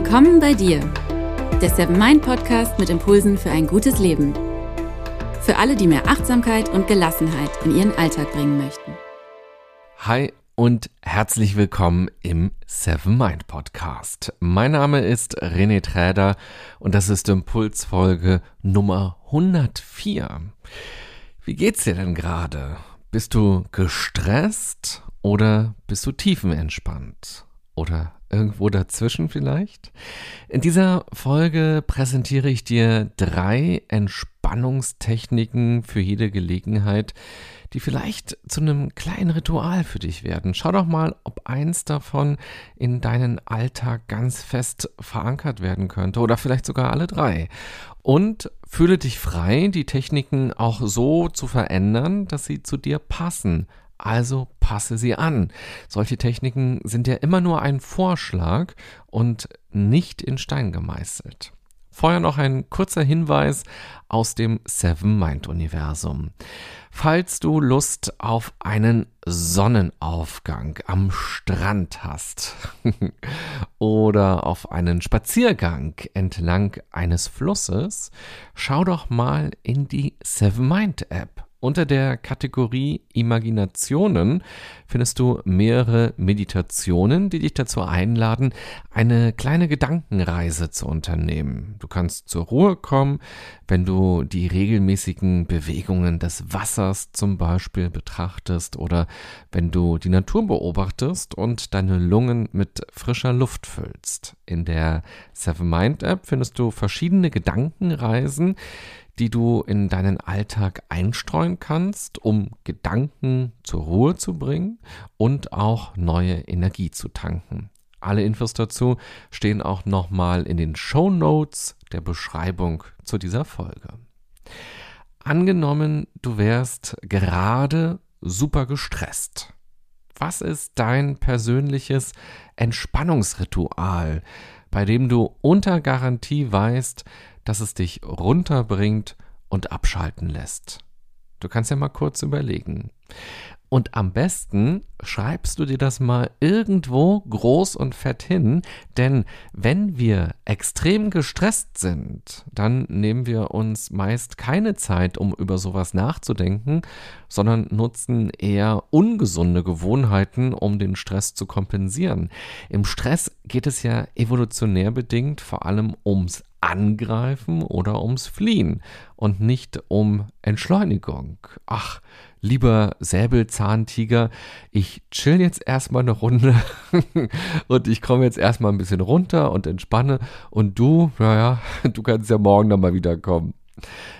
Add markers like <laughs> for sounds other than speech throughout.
Willkommen bei dir, der Seven Mind Podcast mit Impulsen für ein gutes Leben. Für alle, die mehr Achtsamkeit und Gelassenheit in ihren Alltag bringen möchten. Hi und herzlich willkommen im Seven Mind Podcast. Mein Name ist René Träder und das ist Impulsfolge Nummer 104. Wie geht's dir denn gerade? Bist du gestresst oder bist du tiefenentspannt? Oder irgendwo dazwischen vielleicht? In dieser Folge präsentiere ich dir drei Entspannungstechniken für jede Gelegenheit, die vielleicht zu einem kleinen Ritual für dich werden. Schau doch mal, ob eins davon in deinen Alltag ganz fest verankert werden könnte oder vielleicht sogar alle drei. Und fühle dich frei, die Techniken auch so zu verändern, dass sie zu dir passen also passe sie an. Solche Techniken sind ja immer nur ein Vorschlag und nicht in Stein gemeißelt. Vorher noch ein kurzer Hinweis aus dem Seven Mind Universum. Falls du Lust auf einen Sonnenaufgang am Strand hast <laughs> oder auf einen Spaziergang entlang eines Flusses, schau doch mal in die Seven Mind App. Unter der Kategorie Imaginationen findest du mehrere Meditationen, die dich dazu einladen, eine kleine Gedankenreise zu unternehmen. Du kannst zur Ruhe kommen, wenn du die regelmäßigen Bewegungen des Wassers zum Beispiel betrachtest oder wenn du die Natur beobachtest und deine Lungen mit frischer Luft füllst. In der Seven Mind App findest du verschiedene Gedankenreisen, die du in deinen Alltag einstreuen kannst, um Gedanken zur Ruhe zu bringen und auch neue Energie zu tanken. Alle Infos dazu stehen auch nochmal in den Show Notes der Beschreibung zu dieser Folge. Angenommen, du wärst gerade super gestresst. Was ist dein persönliches Entspannungsritual, bei dem du unter Garantie weißt, dass es dich runterbringt und abschalten lässt. Du kannst ja mal kurz überlegen. Und am besten schreibst du dir das mal irgendwo groß und fett hin, denn wenn wir extrem gestresst sind, dann nehmen wir uns meist keine Zeit, um über sowas nachzudenken, sondern nutzen eher ungesunde Gewohnheiten, um den Stress zu kompensieren. Im Stress geht es ja evolutionär bedingt vor allem ums Angreifen oder ums Fliehen und nicht um Entschleunigung. Ach, lieber Säbelzahntiger, ich chill jetzt erstmal eine Runde <laughs> und ich komme jetzt erstmal ein bisschen runter und entspanne und du, naja, <laughs> du kannst ja morgen dann mal wiederkommen.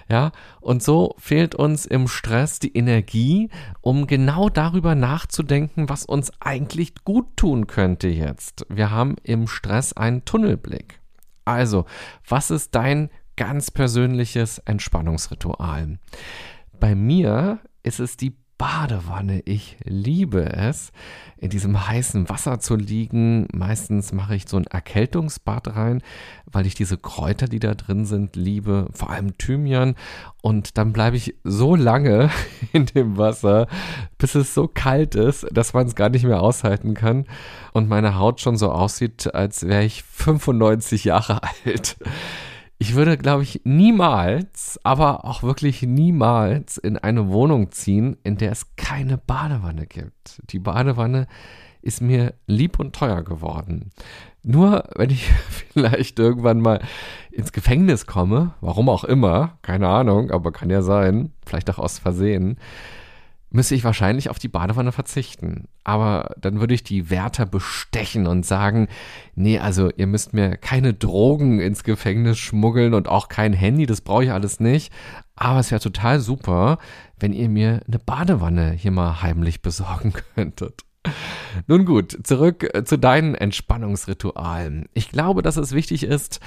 Ja, und so fehlt uns im Stress die Energie, um genau darüber nachzudenken, was uns eigentlich gut tun könnte jetzt. Wir haben im Stress einen Tunnelblick. Also, was ist dein ganz persönliches Entspannungsritual? Bei mir ist es die Badewanne. Ich liebe es, in diesem heißen Wasser zu liegen. Meistens mache ich so ein Erkältungsbad rein, weil ich diese Kräuter, die da drin sind, liebe. Vor allem Thymian. Und dann bleibe ich so lange <laughs> in dem Wasser, bis es so kalt ist, dass man es gar nicht mehr aushalten kann. Und meine Haut schon so aussieht, als wäre ich 95 Jahre <laughs> alt. Ich würde, glaube ich, niemals, aber auch wirklich niemals in eine Wohnung ziehen, in der es keine Badewanne gibt. Die Badewanne ist mir lieb und teuer geworden. Nur wenn ich <laughs> vielleicht irgendwann mal ins Gefängnis komme, warum auch immer, keine Ahnung, aber kann ja sein, vielleicht auch aus Versehen, müsste ich wahrscheinlich auf die Badewanne verzichten. Aber dann würde ich die Wärter bestechen und sagen, nee, also ihr müsst mir keine Drogen ins Gefängnis schmuggeln und auch kein Handy, das brauche ich alles nicht. Aber es wäre total super, wenn ihr mir eine Badewanne hier mal heimlich besorgen <laughs> könntet. Nun gut, zurück zu deinen Entspannungsritualen. Ich glaube, dass es wichtig ist,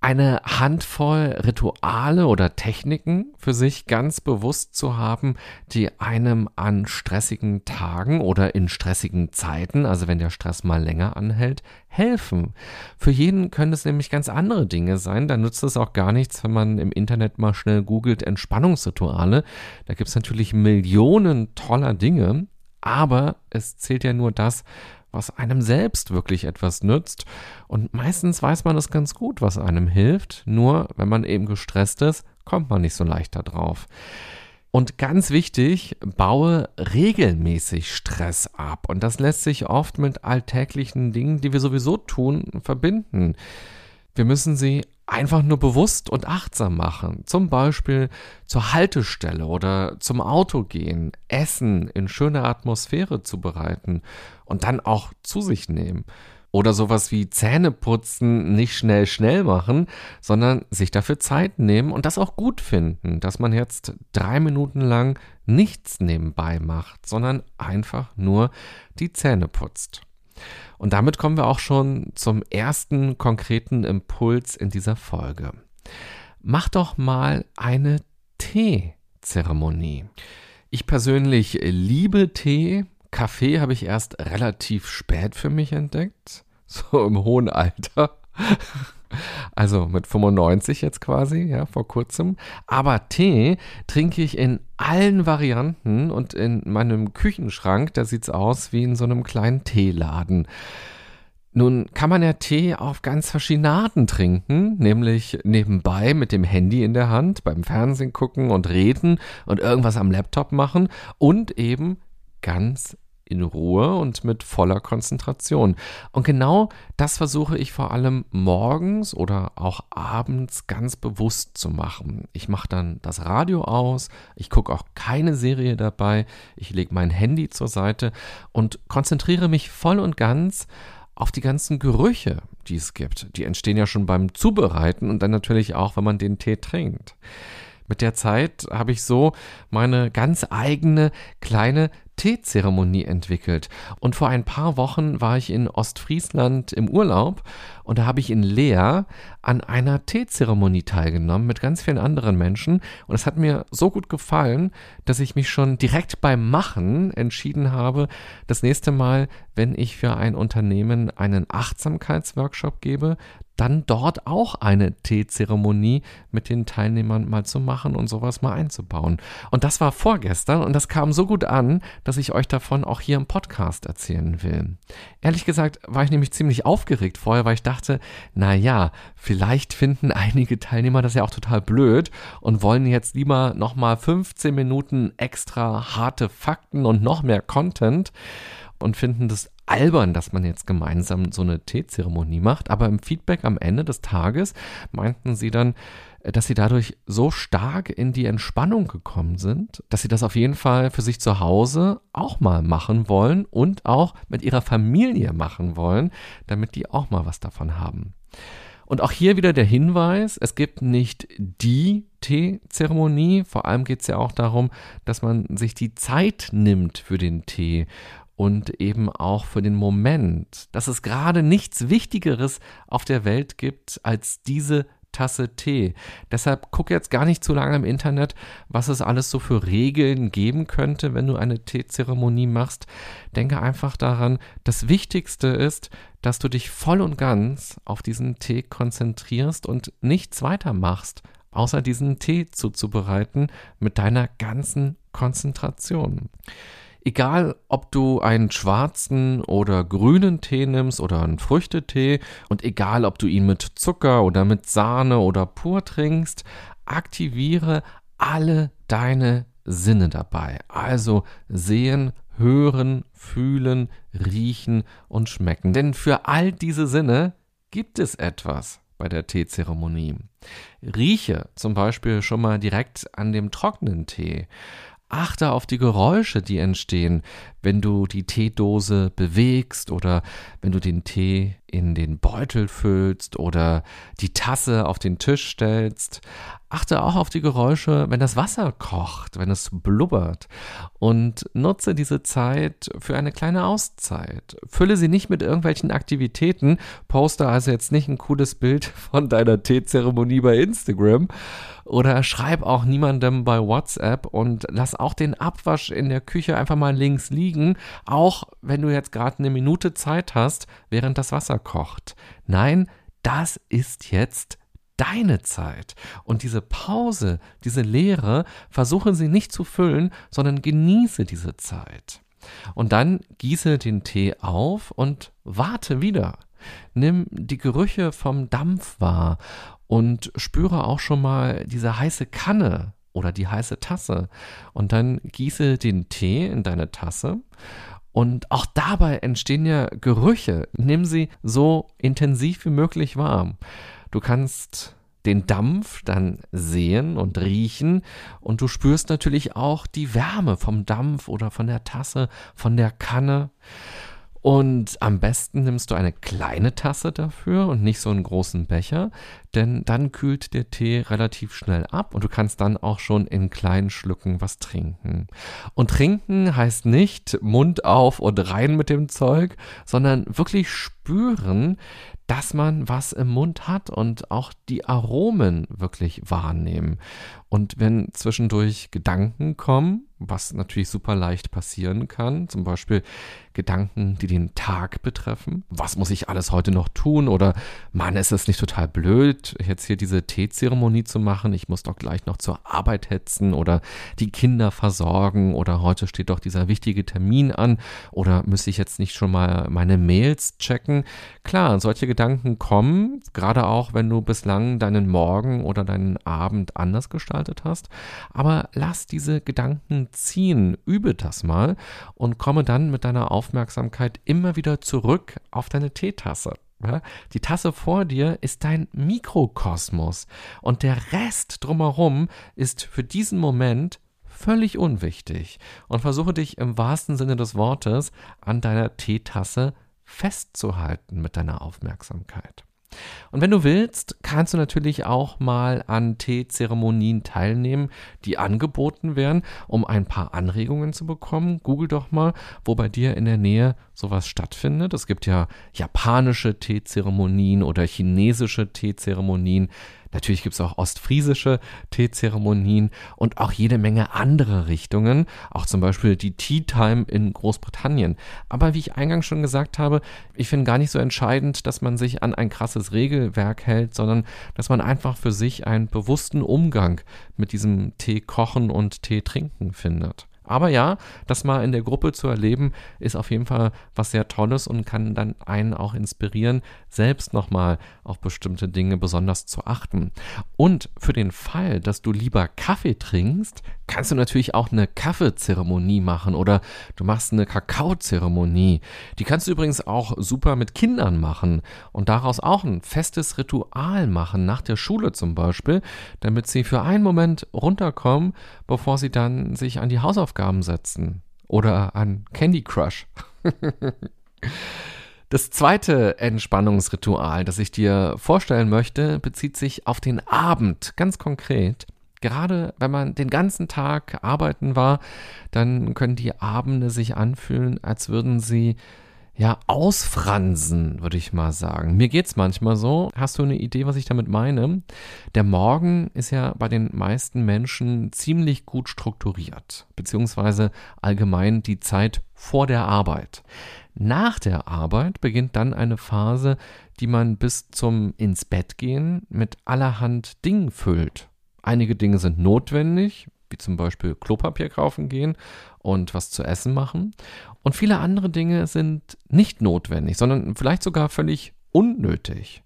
eine Handvoll Rituale oder Techniken für sich ganz bewusst zu haben, die einem an stressigen Tagen oder in stressigen Zeiten, also wenn der Stress mal länger anhält, helfen. Für jeden können es nämlich ganz andere Dinge sein. Da nützt es auch gar nichts, wenn man im Internet mal schnell googelt Entspannungsrituale. Da gibt es natürlich Millionen toller Dinge, aber es zählt ja nur das, was einem selbst wirklich etwas nützt. Und meistens weiß man es ganz gut, was einem hilft. Nur wenn man eben gestresst ist, kommt man nicht so leicht da drauf. Und ganz wichtig, baue regelmäßig Stress ab. Und das lässt sich oft mit alltäglichen Dingen, die wir sowieso tun, verbinden. Wir müssen sie einfach nur bewusst und achtsam machen. Zum Beispiel zur Haltestelle oder zum Auto gehen, Essen in schöner Atmosphäre zubereiten und dann auch zu sich nehmen. Oder sowas wie Zähneputzen nicht schnell schnell machen, sondern sich dafür Zeit nehmen und das auch gut finden, dass man jetzt drei Minuten lang nichts nebenbei macht, sondern einfach nur die Zähne putzt. Und damit kommen wir auch schon zum ersten konkreten Impuls in dieser Folge. Mach doch mal eine Teezeremonie. Ich persönlich liebe Tee. Kaffee habe ich erst relativ spät für mich entdeckt, <laughs> so im hohen Alter. Also mit 95 jetzt quasi, ja, vor kurzem. Aber Tee trinke ich in allen Varianten und in meinem Küchenschrank, da sieht es aus wie in so einem kleinen Teeladen. Nun kann man ja Tee auf ganz verschiedene Arten trinken, nämlich nebenbei mit dem Handy in der Hand, beim Fernsehen gucken und reden und irgendwas am Laptop machen und eben ganz in Ruhe und mit voller Konzentration. Und genau das versuche ich vor allem morgens oder auch abends ganz bewusst zu machen. Ich mache dann das Radio aus, ich gucke auch keine Serie dabei, ich lege mein Handy zur Seite und konzentriere mich voll und ganz auf die ganzen Gerüche, die es gibt. Die entstehen ja schon beim Zubereiten und dann natürlich auch, wenn man den Tee trinkt. Mit der Zeit habe ich so meine ganz eigene kleine Teezeremonie entwickelt. Und vor ein paar Wochen war ich in Ostfriesland im Urlaub und da habe ich in Leer an einer Teezeremonie teilgenommen mit ganz vielen anderen Menschen. Und es hat mir so gut gefallen, dass ich mich schon direkt beim Machen entschieden habe, das nächste Mal, wenn ich für ein Unternehmen einen Achtsamkeitsworkshop gebe, dann dort auch eine Teezeremonie mit den Teilnehmern mal zu machen und sowas mal einzubauen. Und das war vorgestern und das kam so gut an, dass ich euch davon auch hier im Podcast erzählen will. Ehrlich gesagt war ich nämlich ziemlich aufgeregt vorher, weil ich dachte, na ja, vielleicht finden einige Teilnehmer das ja auch total blöd und wollen jetzt lieber nochmal 15 Minuten extra harte Fakten und noch mehr Content und finden das albern, dass man jetzt gemeinsam so eine Teezeremonie macht, aber im Feedback am Ende des Tages meinten sie dann, äh, dass sie dadurch so stark in die Entspannung gekommen sind, dass sie das auf jeden Fall für sich zu Hause auch mal machen wollen und auch mit ihrer Familie machen wollen, damit die auch mal was davon haben. Und auch hier wieder der Hinweis, es gibt nicht die Teezeremonie, vor allem geht es ja auch darum, dass man sich die Zeit nimmt für den Tee und eben auch für den Moment, dass es gerade nichts Wichtigeres auf der Welt gibt als diese Tasse Tee. Deshalb guck jetzt gar nicht zu lange im Internet, was es alles so für Regeln geben könnte, wenn du eine Teezeremonie machst. Denke einfach daran, das Wichtigste ist, dass du dich voll und ganz auf diesen Tee konzentrierst und nichts weiter machst, außer diesen Tee zuzubereiten mit deiner ganzen Konzentration. Egal, ob du einen schwarzen oder grünen Tee nimmst oder einen Früchtetee und egal, ob du ihn mit Zucker oder mit Sahne oder pur trinkst, aktiviere alle deine Sinne dabei. Also sehen, hören, fühlen, riechen und schmecken. Denn für all diese Sinne gibt es etwas bei der Teezeremonie. Rieche zum Beispiel schon mal direkt an dem trockenen Tee. Achte auf die Geräusche, die entstehen, wenn du die Teedose bewegst oder wenn du den Tee in den Beutel füllst oder die Tasse auf den Tisch stellst. Achte auch auf die Geräusche, wenn das Wasser kocht, wenn es blubbert. Und nutze diese Zeit für eine kleine Auszeit. Fülle sie nicht mit irgendwelchen Aktivitäten. Poste also jetzt nicht ein cooles Bild <laughs> von deiner Teezeremonie bei Instagram. Oder schreib auch niemandem bei WhatsApp und lass auch den Abwasch in der Küche einfach mal links liegen. Auch wenn du jetzt gerade eine Minute Zeit hast, während das Wasser kocht. Nein, das ist jetzt deine Zeit. Und diese Pause, diese Leere, versuche sie nicht zu füllen, sondern genieße diese Zeit. Und dann gieße den Tee auf und warte wieder. Nimm die Gerüche vom Dampf wahr und spüre auch schon mal diese heiße Kanne oder die heiße Tasse. Und dann gieße den Tee in deine Tasse. Und auch dabei entstehen ja Gerüche. Nimm sie so intensiv wie möglich wahr. Du kannst den Dampf dann sehen und riechen und du spürst natürlich auch die Wärme vom Dampf oder von der Tasse, von der Kanne. Und am besten nimmst du eine kleine Tasse dafür und nicht so einen großen Becher, denn dann kühlt der Tee relativ schnell ab und du kannst dann auch schon in kleinen Schlücken was trinken. Und trinken heißt nicht Mund auf und rein mit dem Zeug, sondern wirklich spüren, dass man was im Mund hat und auch die Aromen wirklich wahrnehmen. Und wenn zwischendurch Gedanken kommen, was natürlich super leicht passieren kann, zum Beispiel Gedanken, die den Tag betreffen, was muss ich alles heute noch tun oder Mann, ist es nicht total blöd, jetzt hier diese Teezeremonie zu machen, ich muss doch gleich noch zur Arbeit hetzen oder die Kinder versorgen oder heute steht doch dieser wichtige Termin an oder müsste ich jetzt nicht schon mal meine Mails checken. Klar, solche Gedanken kommen, gerade auch wenn du bislang deinen Morgen oder deinen Abend anders gestaltest gestaltet hast. Aber lass diese Gedanken ziehen, übe das mal und komme dann mit deiner Aufmerksamkeit immer wieder zurück auf deine Teetasse. Die Tasse vor dir ist dein Mikrokosmos und der Rest drumherum ist für diesen Moment völlig unwichtig und versuche dich im wahrsten Sinne des Wortes an deiner Teetasse festzuhalten mit deiner Aufmerksamkeit. Und wenn du willst, kannst du natürlich auch mal an Teezeremonien teilnehmen, die angeboten werden, um ein paar Anregungen zu bekommen. Google doch mal, wo bei dir in der Nähe sowas stattfindet. Es gibt ja japanische Teezeremonien oder chinesische Teezeremonien. Natürlich gibt es auch ostfriesische Teezeremonien und auch jede Menge andere Richtungen, auch zum Beispiel die Tea Time in Großbritannien. Aber wie ich eingangs schon gesagt habe, ich finde gar nicht so entscheidend, dass man sich an ein krasses Regelwerk hält, sondern dass man einfach für sich einen bewussten Umgang mit diesem Tee kochen und Tee trinken findet. Aber ja, das mal in der Gruppe zu erleben, ist auf jeden Fall was sehr Tolles und kann dann einen auch inspirieren, selbst nochmal auf bestimmte Dinge besonders zu achten. Und für den Fall, dass du lieber Kaffee trinkst, kannst du natürlich auch eine Kaffeezeremonie machen oder du machst eine Kakaozeremonie. Die kannst du übrigens auch super mit Kindern machen und daraus auch ein festes Ritual machen, nach der Schule zum Beispiel, damit sie für einen Moment runterkommen, bevor sie dann sich an die Hausaufgaben setzen oder an Candy Crush. <laughs> Das zweite Entspannungsritual, das ich dir vorstellen möchte, bezieht sich auf den Abend, ganz konkret. Gerade wenn man den ganzen Tag arbeiten war, dann können die Abende sich anfühlen, als würden sie ja ausfransen, würde ich mal sagen. Mir geht's manchmal so. Hast du eine Idee, was ich damit meine? Der Morgen ist ja bei den meisten Menschen ziemlich gut strukturiert, beziehungsweise allgemein die Zeit vor der Arbeit. Nach der Arbeit beginnt dann eine Phase, die man bis zum ins Bett gehen mit allerhand Dingen füllt. Einige Dinge sind notwendig, wie zum Beispiel Klopapier kaufen gehen und was zu essen machen. Und viele andere Dinge sind nicht notwendig, sondern vielleicht sogar völlig unnötig.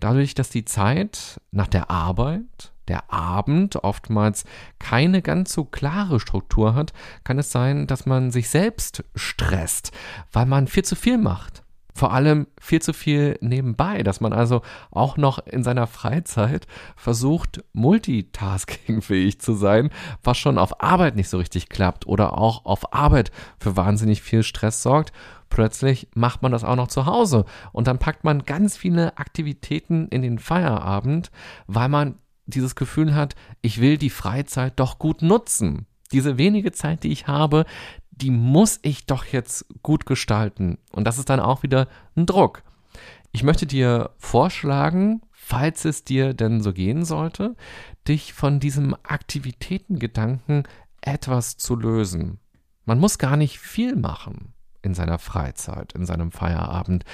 Dadurch, dass die Zeit nach der Arbeit, der Abend oftmals keine ganz so klare Struktur hat, kann es sein, dass man sich selbst stresst, weil man viel zu viel macht vor allem viel zu viel nebenbei, dass man also auch noch in seiner Freizeit versucht, multitaskingfähig zu sein, was schon auf Arbeit nicht so richtig klappt oder auch auf Arbeit für wahnsinnig viel Stress sorgt. Plötzlich macht man das auch noch zu Hause und dann packt man ganz viele Aktivitäten in den Feierabend, weil man dieses Gefühl hat, ich will die Freizeit doch gut nutzen. Diese wenige Zeit, die ich habe, die muss ich doch jetzt gut gestalten. Und das ist dann auch wieder ein Druck. Ich möchte dir vorschlagen, falls es dir denn so gehen sollte, dich von diesem Aktivitätengedanken etwas zu lösen. Man muss gar nicht viel machen in seiner Freizeit, in seinem Feierabend.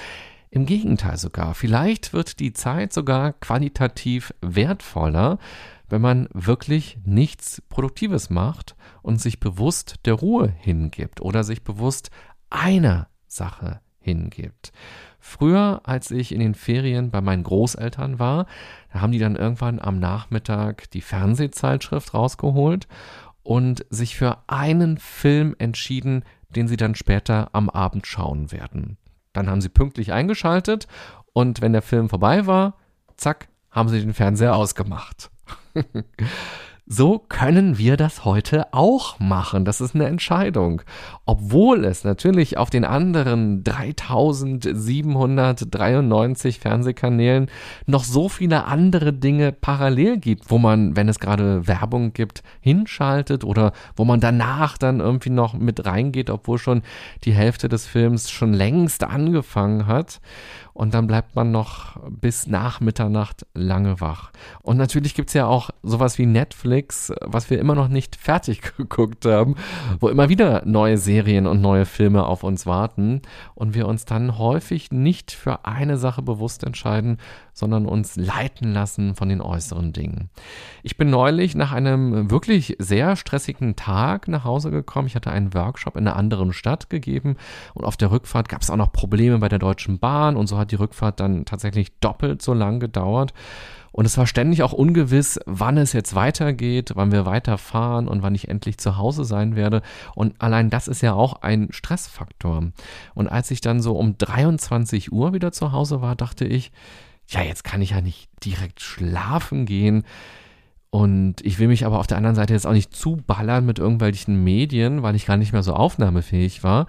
Im Gegenteil sogar, vielleicht wird die Zeit sogar qualitativ wertvoller, wenn man wirklich nichts Produktives macht und sich bewusst der Ruhe hingibt oder sich bewusst einer Sache hingibt. Früher, als ich in den Ferien bei meinen Großeltern war, da haben die dann irgendwann am Nachmittag die Fernsehzeitschrift rausgeholt und sich für einen Film entschieden, den sie dann später am Abend schauen werden. Dann haben sie pünktlich eingeschaltet und wenn der Film vorbei war, zack, haben sie den Fernseher ausgemacht. <laughs> So können wir das heute auch machen. Das ist eine Entscheidung. Obwohl es natürlich auf den anderen 3793 Fernsehkanälen noch so viele andere Dinge parallel gibt, wo man, wenn es gerade Werbung gibt, hinschaltet oder wo man danach dann irgendwie noch mit reingeht, obwohl schon die Hälfte des Films schon längst angefangen hat und dann bleibt man noch bis nach Mitternacht lange wach. Und natürlich gibt es ja auch sowas wie Netflix, was wir immer noch nicht <laughs> fertig geguckt haben, wo immer wieder neue Serien und neue Filme auf uns warten und wir uns dann häufig nicht für eine Sache bewusst entscheiden, sondern uns leiten lassen von den äußeren Dingen. Ich bin neulich nach einem wirklich sehr stressigen Tag nach Hause gekommen. Ich hatte einen Workshop in einer anderen Stadt gegeben und auf der Rückfahrt gab es auch noch Probleme bei der Deutschen Bahn und so hat die Rückfahrt dann tatsächlich doppelt so lang gedauert. Und es war ständig auch ungewiss, wann es jetzt weitergeht, wann wir weiterfahren und wann ich endlich zu Hause sein werde. Und allein das ist ja auch ein Stressfaktor. Und als ich dann so um 23 Uhr wieder zu Hause war, dachte ich, ja, jetzt kann ich ja nicht direkt schlafen gehen. Und ich will mich aber auf der anderen Seite jetzt auch nicht zuballern mit irgendwelchen Medien, weil ich gar nicht mehr so aufnahmefähig war.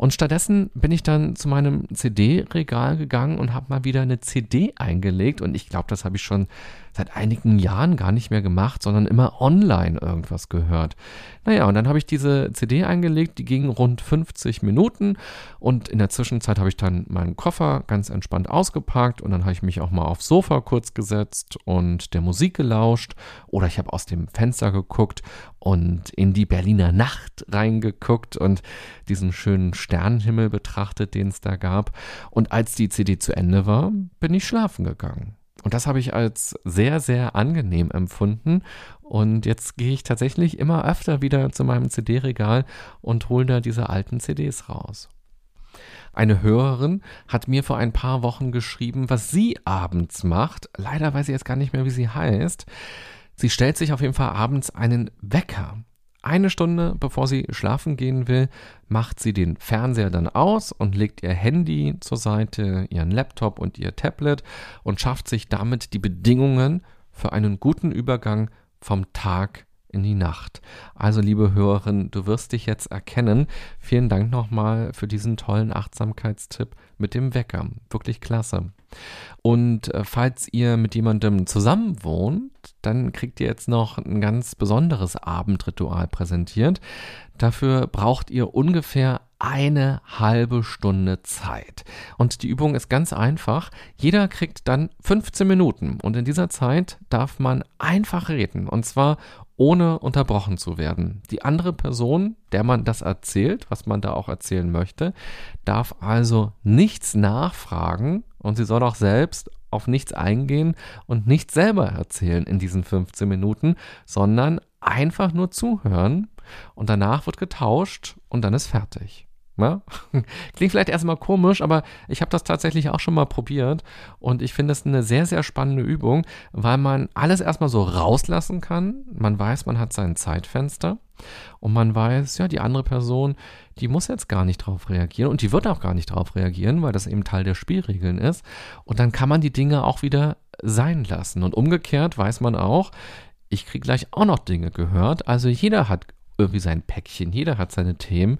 Und stattdessen bin ich dann zu meinem CD-Regal gegangen und habe mal wieder eine CD eingelegt. Und ich glaube, das habe ich schon seit einigen Jahren gar nicht mehr gemacht, sondern immer online irgendwas gehört. Naja, und dann habe ich diese CD eingelegt, die ging rund 50 Minuten und in der Zwischenzeit habe ich dann meinen Koffer ganz entspannt ausgepackt und dann habe ich mich auch mal aufs Sofa kurz gesetzt und der Musik gelauscht oder ich habe aus dem Fenster geguckt und in die Berliner Nacht reingeguckt und diesen schönen Sternenhimmel betrachtet, den es da gab. Und als die CD zu Ende war, bin ich schlafen gegangen. Und das habe ich als sehr, sehr angenehm empfunden. Und jetzt gehe ich tatsächlich immer öfter wieder zu meinem CD-Regal und hole da diese alten CDs raus. Eine Hörerin hat mir vor ein paar Wochen geschrieben, was sie abends macht. Leider weiß ich jetzt gar nicht mehr, wie sie heißt. Sie stellt sich auf jeden Fall abends einen Wecker. Eine Stunde bevor sie schlafen gehen will, macht sie den Fernseher dann aus und legt ihr Handy zur Seite, ihren Laptop und ihr Tablet und schafft sich damit die Bedingungen für einen guten Übergang vom Tag in die Nacht. Also, liebe Hörerin, du wirst dich jetzt erkennen. Vielen Dank nochmal für diesen tollen Achtsamkeitstipp mit dem Wecker. Wirklich klasse. Und äh, falls ihr mit jemandem zusammen wohnt, dann kriegt ihr jetzt noch ein ganz besonderes Abendritual präsentiert. Dafür braucht ihr ungefähr eine halbe Stunde Zeit. Und die Übung ist ganz einfach. Jeder kriegt dann 15 Minuten und in dieser Zeit darf man einfach reden und zwar ohne unterbrochen zu werden. Die andere Person, der man das erzählt, was man da auch erzählen möchte, darf also nichts nachfragen und sie soll auch selbst auf nichts eingehen und nichts selber erzählen in diesen 15 Minuten, sondern einfach nur zuhören und danach wird getauscht und dann ist fertig. Ja? <laughs> Klingt vielleicht erstmal komisch, aber ich habe das tatsächlich auch schon mal probiert und ich finde es eine sehr, sehr spannende Übung, weil man alles erstmal so rauslassen kann. Man weiß, man hat sein Zeitfenster und man weiß, ja, die andere Person, die muss jetzt gar nicht drauf reagieren und die wird auch gar nicht drauf reagieren, weil das eben Teil der Spielregeln ist. Und dann kann man die Dinge auch wieder sein lassen. Und umgekehrt weiß man auch, ich kriege gleich auch noch Dinge gehört. Also jeder hat irgendwie sein Päckchen, jeder hat seine Themen.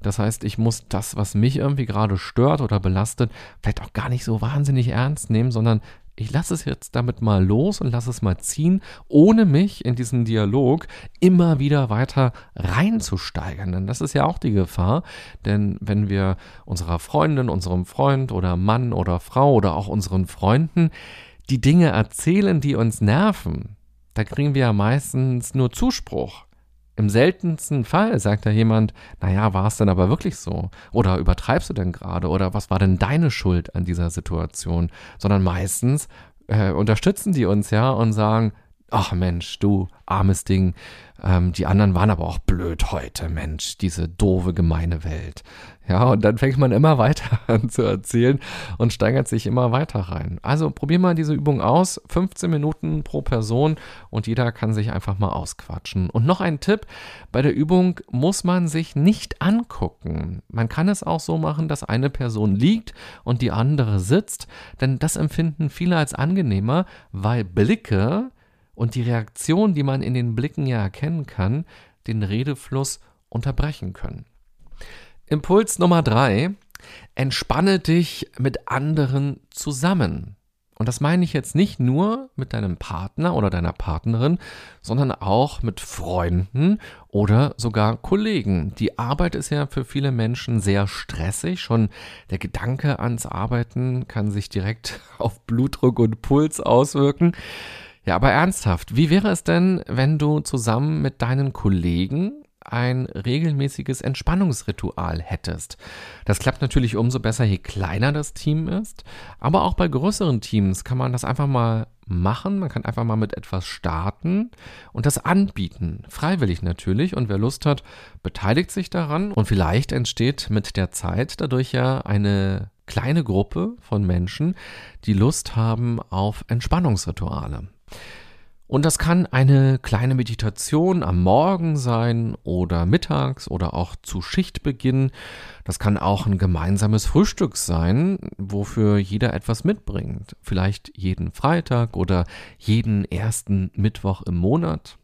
Das heißt, ich muss das, was mich irgendwie gerade stört oder belastet, vielleicht auch gar nicht so wahnsinnig ernst nehmen, sondern ich lasse es jetzt damit mal los und lasse es mal ziehen, ohne mich in diesen Dialog immer wieder weiter reinzusteigern. Denn das ist ja auch die Gefahr. Denn wenn wir unserer Freundin, unserem Freund oder Mann oder Frau oder auch unseren Freunden die Dinge erzählen, die uns nerven, da kriegen wir ja meistens nur Zuspruch. Im seltensten Fall sagt da jemand, naja, war es denn aber wirklich so? Oder übertreibst du denn gerade? Oder was war denn deine Schuld an dieser Situation? Sondern meistens äh, unterstützen die uns ja und sagen, ach Mensch, du armes Ding, ähm, die anderen waren aber auch blöd heute, Mensch, diese doofe, gemeine Welt. Ja, und dann fängt man immer <laughs> weiter an zu erzählen und steigert sich immer weiter rein. Also probier mal diese Übung aus. 15 Minuten pro Person und jeder kann sich einfach mal ausquatschen. Und noch ein Tipp: Bei der Übung muss man sich nicht angucken. Man kann es auch so machen, dass eine Person liegt und die andere sitzt, denn das empfinden viele als angenehmer, weil Blicke und die Reaktion, die man in den Blicken ja erkennen kann, den Redefluss unterbrechen können. Impuls Nummer drei, entspanne dich mit anderen zusammen. Und das meine ich jetzt nicht nur mit deinem Partner oder deiner Partnerin, sondern auch mit Freunden oder sogar Kollegen. Die Arbeit ist ja für viele Menschen sehr stressig. Schon der Gedanke ans Arbeiten kann sich direkt <laughs> auf Blutdruck und Puls auswirken. Ja, aber ernsthaft, wie wäre es denn, wenn du zusammen mit deinen Kollegen ein regelmäßiges Entspannungsritual hättest. Das klappt natürlich umso besser, je kleiner das Team ist, aber auch bei größeren Teams kann man das einfach mal machen, man kann einfach mal mit etwas starten und das anbieten, freiwillig natürlich. Und wer Lust hat, beteiligt sich daran. Und vielleicht entsteht mit der Zeit dadurch ja eine kleine Gruppe von Menschen, die Lust haben auf Entspannungsrituale. Und das kann eine kleine Meditation am Morgen sein oder mittags oder auch zu Schichtbeginn. Das kann auch ein gemeinsames Frühstück sein, wofür jeder etwas mitbringt. Vielleicht jeden Freitag oder jeden ersten Mittwoch im Monat.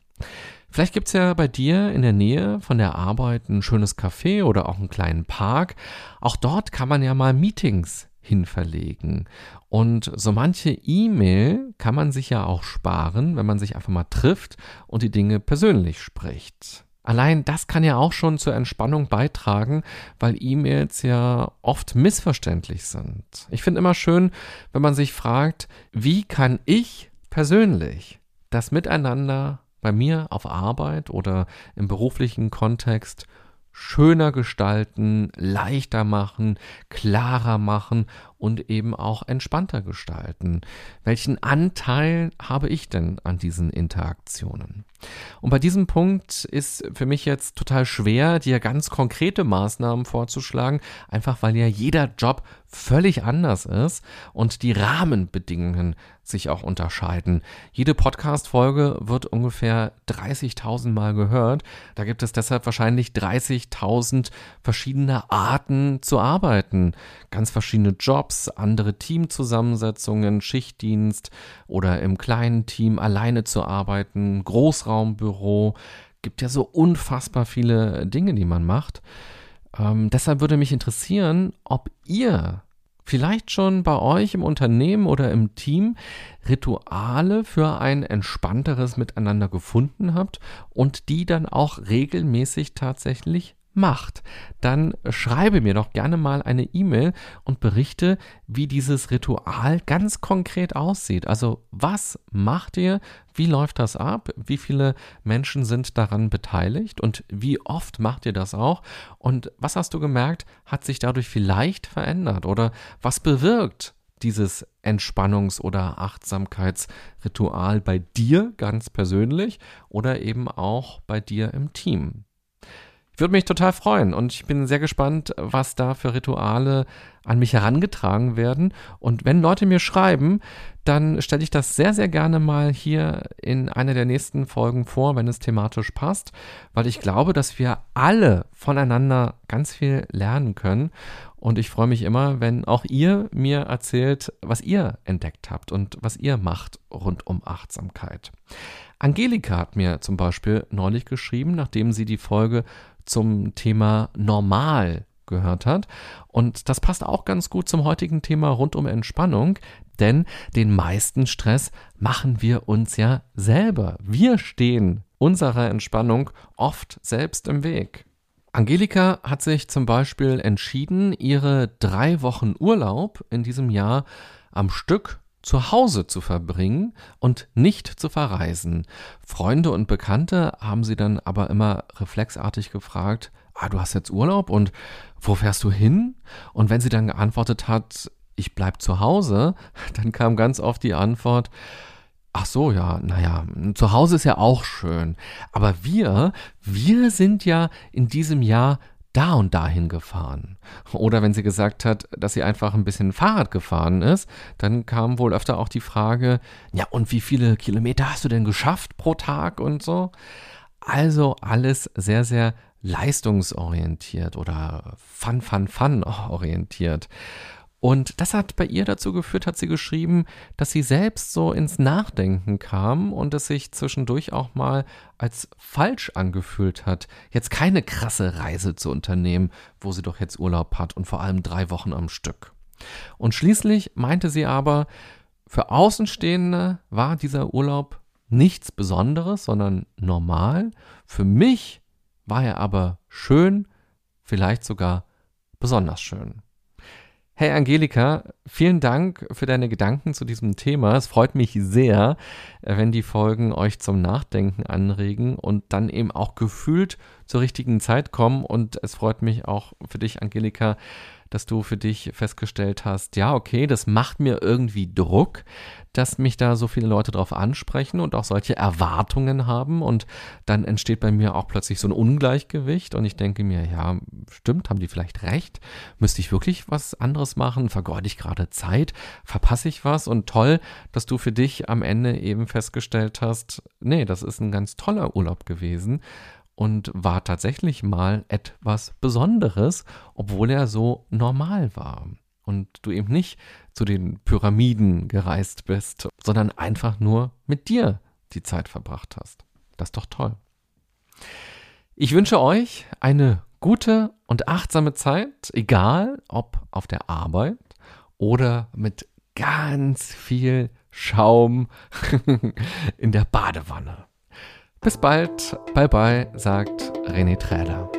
Vielleicht gibt es ja bei dir in der Nähe von der Arbeit ein schönes Café oder auch einen kleinen Park. Auch dort kann man ja mal Meetings hin verlegen. Und so manche E-Mail kann man sich ja auch sparen, wenn man sich einfach mal trifft und die Dinge persönlich spricht. Allein das kann ja auch schon zur Entspannung beitragen, weil E-Mails ja oft missverständlich sind. Ich finde immer schön, wenn man sich fragt, wie kann ich persönlich das Miteinander bei mir auf Arbeit oder im beruflichen Kontext schöner gestalten, leichter machen, klarer machen und eben auch entspannter gestalten. Welchen Anteil habe ich denn an diesen Interaktionen? Und bei diesem Punkt ist für mich jetzt total schwer, dir ganz konkrete Maßnahmen vorzuschlagen, einfach weil ja jeder Job völlig anders ist und die Rahmenbedingungen sich auch unterscheiden. Jede Podcast-Folge wird ungefähr 30.000 Mal gehört. Da gibt es deshalb wahrscheinlich 30.000 verschiedene Arten zu arbeiten. Ganz verschiedene Jobs, andere Teamzusammensetzungen, Schichtdienst oder im kleinen Team alleine zu arbeiten, Großraumbüro. Gibt ja so unfassbar viele Dinge, die man macht. Ähm, deshalb würde mich interessieren, ob ihr vielleicht schon bei euch im Unternehmen oder im Team Rituale für ein entspannteres Miteinander gefunden habt und die dann auch regelmäßig tatsächlich macht, dann schreibe mir doch gerne mal eine E-Mail und berichte, wie dieses Ritual ganz konkret aussieht. Also was macht ihr? Wie läuft das ab? Wie viele Menschen sind daran beteiligt? Und wie oft macht ihr das auch? Und was hast du gemerkt, hat sich dadurch vielleicht verändert? Oder was bewirkt dieses Entspannungs- oder Achtsamkeitsritual bei dir ganz persönlich oder eben auch bei dir im Team? Würde mich total freuen und ich bin sehr gespannt, was da für Rituale an mich herangetragen werden. Und wenn Leute mir schreiben, dann stelle ich das sehr, sehr gerne mal hier in einer der nächsten Folgen vor, wenn es thematisch passt, weil ich glaube, dass wir alle voneinander ganz viel lernen können. Und ich freue mich immer, wenn auch ihr mir erzählt, was ihr entdeckt habt und was ihr macht rund um Achtsamkeit. Angelika hat mir zum Beispiel neulich geschrieben, nachdem sie die Folge zum Thema Normal gehört hat. Und das passt auch ganz gut zum heutigen Thema rund um Entspannung, denn den meisten Stress machen wir uns ja selber. Wir stehen unserer Entspannung oft selbst im Weg. Angelika hat sich zum Beispiel entschieden, ihre drei Wochen Urlaub in diesem Jahr am Stück zu Hause zu verbringen und nicht zu verreisen. Freunde und Bekannte haben sie dann aber immer reflexartig gefragt, ah, du hast jetzt Urlaub und wo fährst du hin? Und wenn sie dann geantwortet hat, ich bleib zu Hause, <laughs> dann kam ganz oft die Antwort, Ach so, ja, naja, zu Hause ist ja auch schön. Aber wir, wir sind ja in diesem Jahr da und dahin gefahren. Oder wenn sie gesagt hat, dass sie einfach ein bisschen Fahrrad gefahren ist, dann kam wohl öfter auch die Frage, ja, und wie viele Kilometer hast du denn geschafft pro Tag und so? Also alles sehr, sehr leistungsorientiert oder fun, fun, fun orientiert. Und das hat bei ihr dazu geführt, hat sie geschrieben, dass sie selbst so ins Nachdenken kam und es sich zwischendurch auch mal als falsch angefühlt hat, jetzt keine krasse Reise zu unternehmen, wo sie doch jetzt Urlaub hat und vor allem drei Wochen am Stück. Und schließlich meinte sie aber, für Außenstehende war dieser Urlaub nichts Besonderes, sondern normal. Für mich war er aber schön, vielleicht sogar besonders schön. Hey Angelika, vielen Dank für deine Gedanken zu diesem Thema. Es freut mich sehr, wenn die Folgen euch zum Nachdenken anregen und dann eben auch gefühlt zur richtigen Zeit kommen. Und es freut mich auch für dich, Angelika, dass du für dich festgestellt hast, ja, okay, das macht mir irgendwie Druck, dass mich da so viele Leute drauf ansprechen und auch solche Erwartungen haben und dann entsteht bei mir auch plötzlich so ein Ungleichgewicht und ich denke mir, ja, stimmt, haben die vielleicht recht? Müsste ich wirklich was anderes machen? Vergeude ich gerade Zeit? Verpasse ich was? Und toll, dass du für dich am Ende eben festgestellt hast, nee, das ist ein ganz toller Urlaub gewesen und war tatsächlich mal etwas Besonderes, obwohl er so normal war. Und du eben nicht zu den Pyramiden gereist bist, sondern einfach nur mit dir die Zeit verbracht hast. Das ist doch toll. Ich wünsche euch eine gute und achtsame Zeit, egal ob auf der Arbeit oder mit ganz viel Schaum <laughs> in der Badewanne. Bis bald, bye bye, sagt René Träder.